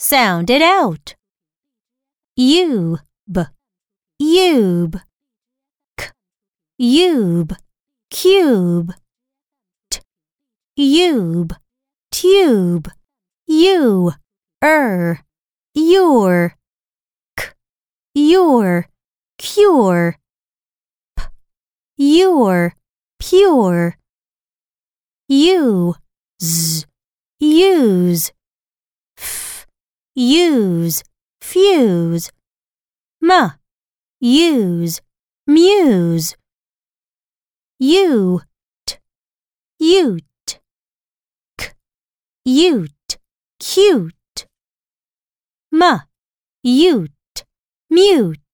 Sound it out. Ube, ube. K, ube, cube. T, ube, tube. You, er, your. K, your, cure. P, your, pure. U, z, use. Use, fuse. M, use, muse. U, t, ute. K, ute, cute. M, ute, mute.